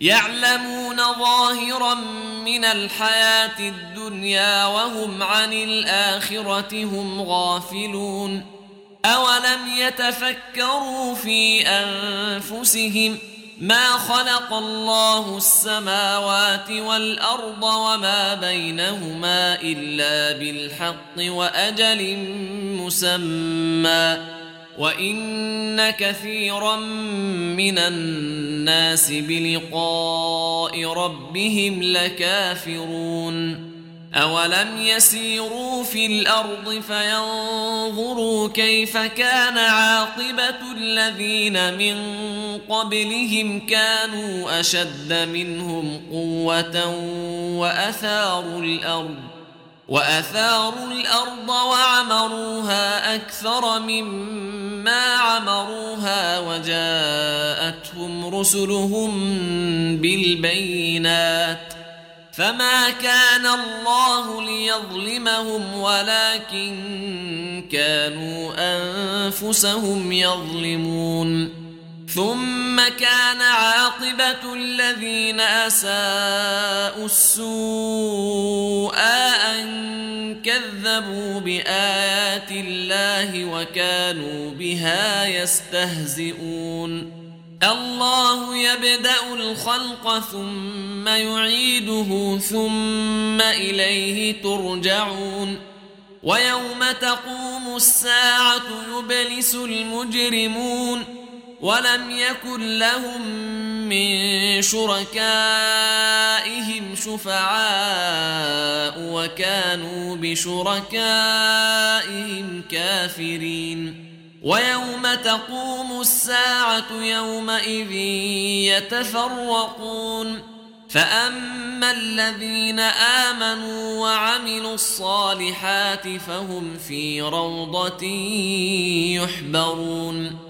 يعلمون ظاهرا من الحياة الدنيا وهم عن الآخرة هم غافلون أولم يتفكروا في أنفسهم ما خلق الله السماوات والأرض وما بينهما إلا بالحق وأجل مسمى وان كثيرا من الناس بلقاء ربهم لكافرون اولم يسيروا في الأرض فينظروا كيف كان عاقبه الذين من قبلهم كانوا اشد منهم قوه واثاروا الأرض وأثاروا الأرض وعمروها أكثر مما عمروها وجاءتهم رسلهم بالبينات فما كان الله ليظلمهم ولكن كانوا أنفسهم يظلمون ثم كان عاقبة الذين أساءوا السوء أن كذبوا بآيات الله وكانوا بها يستهزئون. الله يبدأ الخلق ثم يعيده ثم إليه ترجعون. ويوم تقوم الساعة يبلس المجرمون. ولم يكن لهم من شركائهم شفعاء وكانوا بشركائهم كافرين. ويوم تقوم الساعة يومئذ يتفرقون. فأما الذين آمنوا وعملوا الصالحات فهم في روضة يحبرون.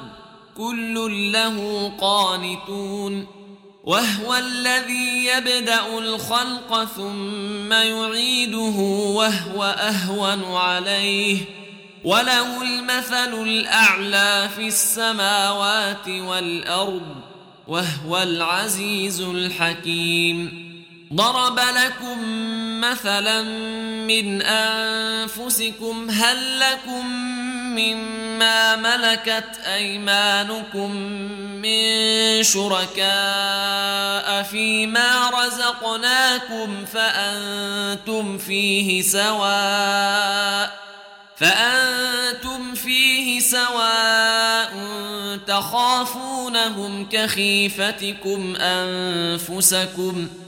كل له قانتون وهو الذي يبدأ الخلق ثم يعيده وهو أهون عليه. وله المثل الأعلى في السماوات والأرض وهو العزيز الحكيم. ضرب لكم مثلا من أنفسكم هل لكم مما ملكت أيمانكم من شركاء فيما رزقناكم فأنتم فيه سواء فأنتم فيه سواء تخافونهم كخيفتكم أنفسكم ۖ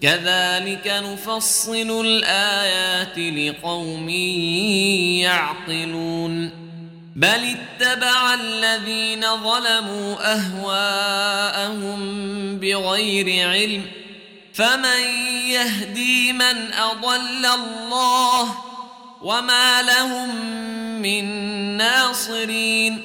كذلك نفصل الآيات لقوم يعقلون بل اتبع الذين ظلموا أهواءهم بغير علم. فمن يهدي من أضل الله وما لهم من ناصرين.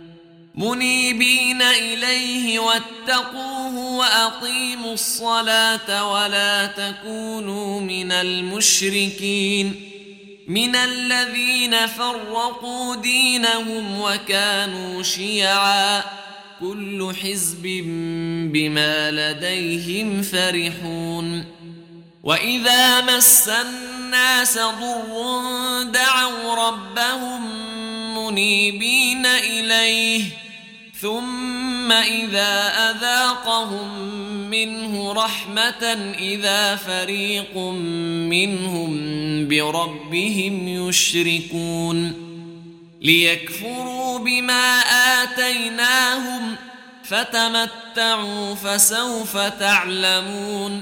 منيبين إليه واتقوه وأقيموا الصلاة ولا تكونوا من المشركين من الذين فرقوا دينهم وكانوا شيعا كل حزب بما لديهم فرحون وإذا مس الناس ضر دعوا ربهم منيبين إليه ثم إذا أذاقهم منه رحمة إذا فريق منهم بربهم يشركون. ليكفروا بما آتيناهم فتمتعوا فسوف تعلمون.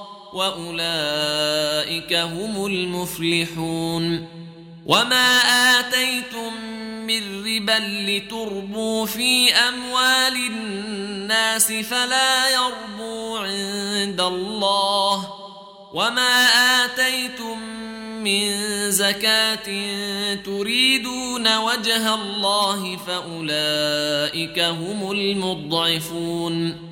وأولئك هم المفلحون. وما آتيتم من ربا لتربوا في أموال الناس فلا يربو عند الله. وما آتيتم من زكاة تريدون وجه الله فأولئك هم المضعفون.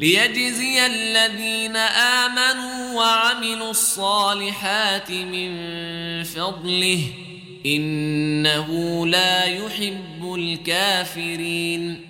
ليجزي الذين آمنوا وعملوا الصالحات من فضله إنه لا يحب الكافرين.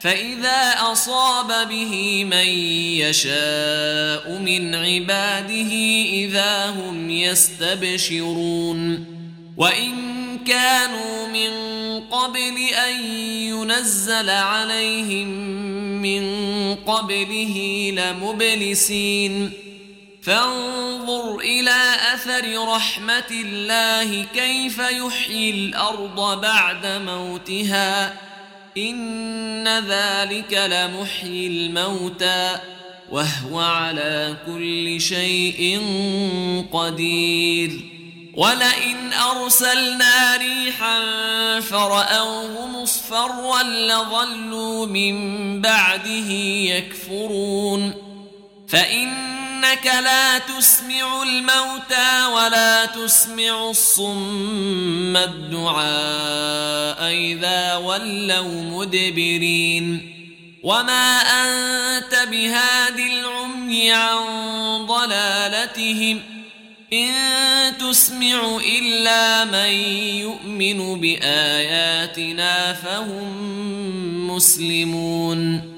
فإذا أصاب به من يشاء من عباده إذا هم يستبشرون وإن كانوا من قبل أن ينزل عليهم من قبله لمبلسين فانظر إلى أثر رحمة الله كيف يحيي الأرض بعد موتها إن ذلك لمحيي الموتى وهو على كل شيء قدير. ولئن أرسلنا ريحا فرأوه مصفرا لظلوا من بعده يكفرون. فإن إنك لا تسمع الموتى ولا تسمع الصم الدعاء إذا ولوا مدبرين وما أنت بهاد العمي عن ضلالتهم إن تسمع إلا من يؤمن بآياتنا فهم مسلمون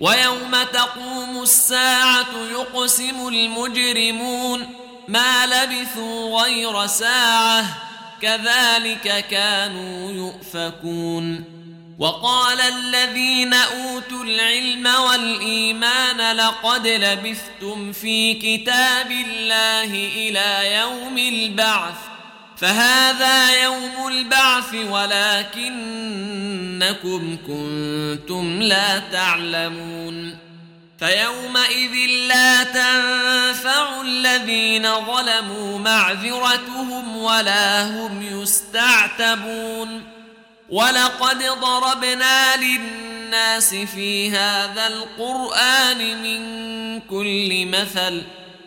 ويوم تقوم الساعة يقسم المجرمون ما لبثوا غير ساعة كذلك كانوا يؤفكون. وقال الذين أوتوا العلم والإيمان لقد لبثتم في كتاب الله إلى يوم البعث فهذا يوم البعث ولكنكم كنتم لا تعلمون فيومئذ لا تنفع الذين ظلموا معذرتهم ولا هم يستعتبون ولقد ضربنا للناس في هذا القرآن من كل مثل